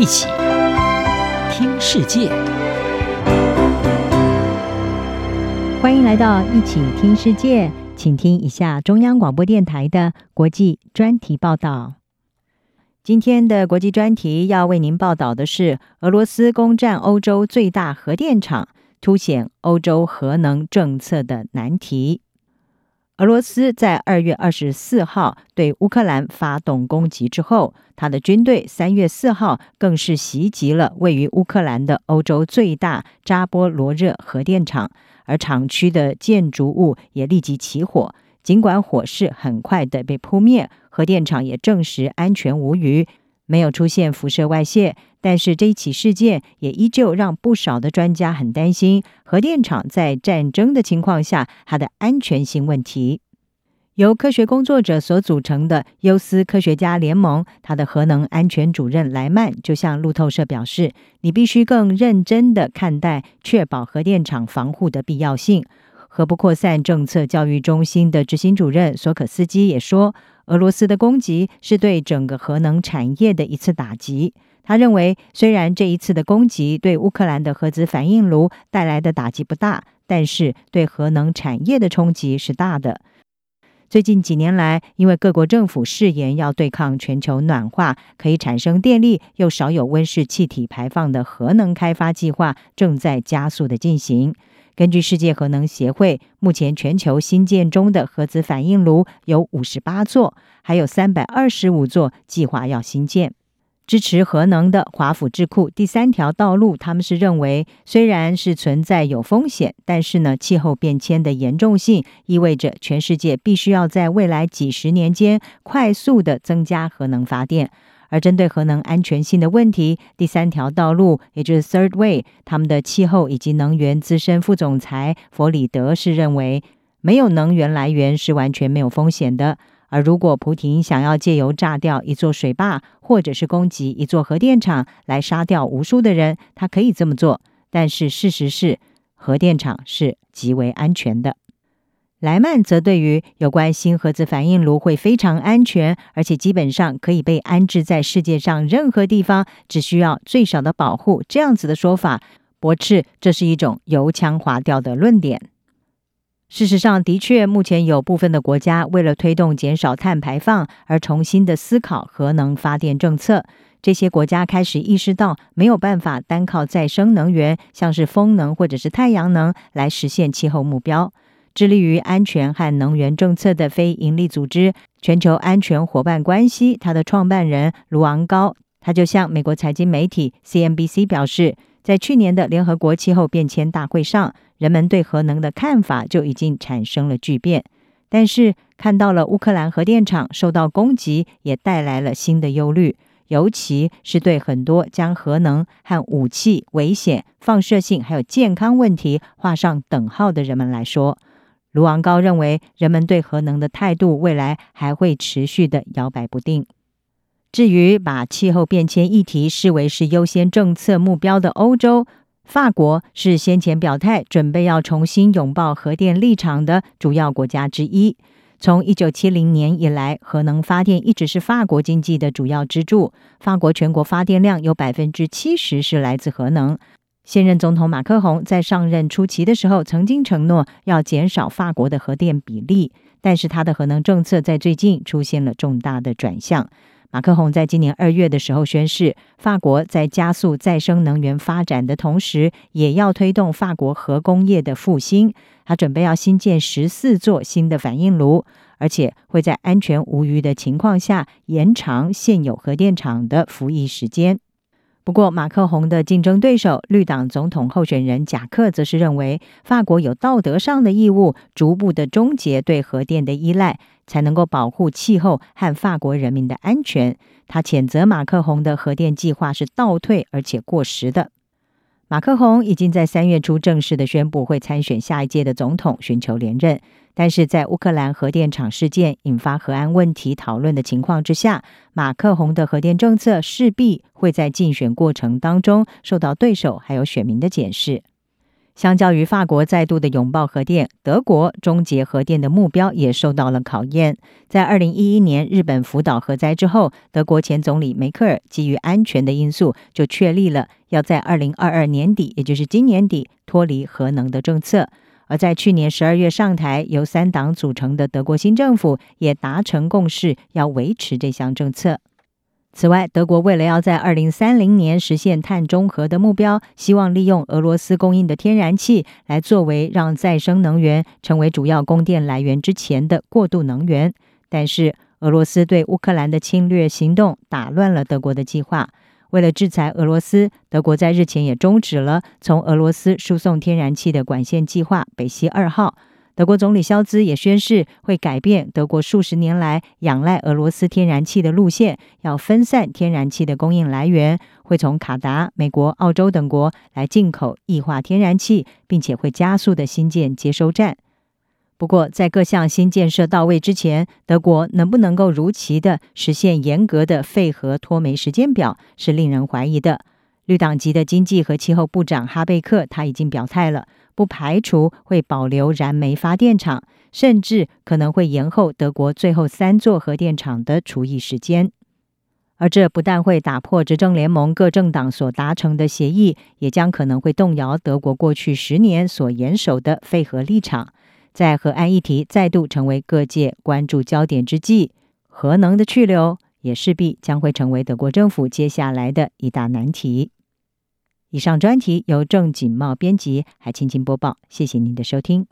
一起听世界，欢迎来到一起听世界，请听一下中央广播电台的国际专题报道。今天的国际专题要为您报道的是俄罗斯攻占欧洲最大核电厂，凸显欧洲核能政策的难题。俄罗斯在二月二十四号对乌克兰发动攻击之后，他的军队三月四号更是袭击了位于乌克兰的欧洲最大扎波罗热核电厂，而厂区的建筑物也立即起火。尽管火势很快的被扑灭，核电厂也证实安全无虞，没有出现辐射外泄。但是这一起事件也依旧让不少的专家很担心核电厂在战争的情况下它的安全性问题。由科学工作者所组成的优思科学家联盟，它的核能安全主任莱曼就向路透社表示：“你必须更认真地看待确保核电厂防护的必要性。”核不扩散政策教育中心的执行主任索可斯基也说：“俄罗斯的攻击是对整个核能产业的一次打击。”他认为，虽然这一次的攻击对乌克兰的核子反应炉带来的打击不大，但是对核能产业的冲击是大的。最近几年来，因为各国政府誓言要对抗全球暖化，可以产生电力又少有温室气体排放的核能开发计划正在加速的进行。根据世界核能协会，目前全球新建中的核子反应炉有五十八座，还有三百二十五座计划要新建。支持核能的华府智库第三条道路，他们是认为，虽然是存在有风险，但是呢，气候变迁的严重性意味着全世界必须要在未来几十年间快速的增加核能发电。而针对核能安全性的问题，第三条道路，也就是 Third Way，他们的气候以及能源资深副总裁弗里德是认为，没有能源来源是完全没有风险的。而如果普廷想要借由炸掉一座水坝，或者是攻击一座核电厂来杀掉无数的人，他可以这么做。但是事实是，核电厂是极为安全的。莱曼则对于有关新核子反应炉会非常安全，而且基本上可以被安置在世界上任何地方，只需要最少的保护，这样子的说法，驳斥这是一种油腔滑调的论点。事实上，的确，目前有部分的国家为了推动减少碳排放而重新的思考核能发电政策。这些国家开始意识到没有办法单靠再生能源，像是风能或者是太阳能来实现气候目标。致力于安全和能源政策的非营利组织全球安全伙伴关系，它的创办人卢昂高，他就向美国财经媒体 CNBC 表示，在去年的联合国气候变迁大会上，人们对核能的看法就已经产生了巨变。但是，看到了乌克兰核电厂受到攻击，也带来了新的忧虑，尤其是对很多将核能和武器危险、放射性还有健康问题画上等号的人们来说。卢昂高认为，人们对核能的态度未来还会持续的摇摆不定。至于把气候变迁议题视为是优先政策目标的欧洲，法国是先前表态准备要重新拥抱核电立场的主要国家之一。从一九七零年以来，核能发电一直是法国经济的主要支柱。法国全国发电量有百分之七十是来自核能。现任总统马克宏在上任初期的时候，曾经承诺要减少法国的核电比例，但是他的核能政策在最近出现了重大的转向。马克宏在今年二月的时候宣誓，法国在加速再生能源发展的同时，也要推动法国核工业的复兴。他准备要新建十四座新的反应炉，而且会在安全无虞的情况下延长现有核电厂的服役时间。不过，马克宏的竞争对手绿党总统候选人贾克则是认为，法国有道德上的义务，逐步的终结对核电的依赖，才能够保护气候和法国人民的安全。他谴责马克宏的核电计划是倒退而且过时的。马克宏已经在三月初正式的宣布会参选下一届的总统，寻求连任。但是在乌克兰核电厂事件引发核安问题讨论的情况之下，马克宏的核电政策势必会在竞选过程当中受到对手还有选民的检视。相较于法国再度的拥抱核电，德国终结核电的目标也受到了考验。在二零一一年日本福岛核灾之后，德国前总理梅克尔基于安全的因素，就确立了要在二零二二年底，也就是今年底脱离核能的政策。而在去年十二月上台，由三党组成的德国新政府也达成共识，要维持这项政策。此外，德国为了要在二零三零年实现碳中和的目标，希望利用俄罗斯供应的天然气来作为让再生能源成为主要供电来源之前的过渡能源。但是，俄罗斯对乌克兰的侵略行动打乱了德国的计划。为了制裁俄罗斯，德国在日前也终止了从俄罗斯输送天然气的管线计划“北溪二号”。德国总理肖兹也宣誓会改变德国数十年来仰赖俄罗斯天然气的路线，要分散天然气的供应来源，会从卡达、美国、澳洲等国来进口液化天然气，并且会加速的新建接收站。不过，在各项新建设到位之前，德国能不能够如期的实现严格的废核脱煤时间表，是令人怀疑的。绿党籍的经济和气候部长哈贝克他已经表态了。不排除会保留燃煤发电厂，甚至可能会延后德国最后三座核电厂的除役时间。而这不但会打破执政联盟各政党所达成的协议，也将可能会动摇德国过去十年所严守的废核立场。在核安议题再度成为各界关注焦点之际，核能的去留也势必将会成为德国政府接下来的一大难题。以上专题由郑锦茂编辑，还清清播报。谢谢您的收听。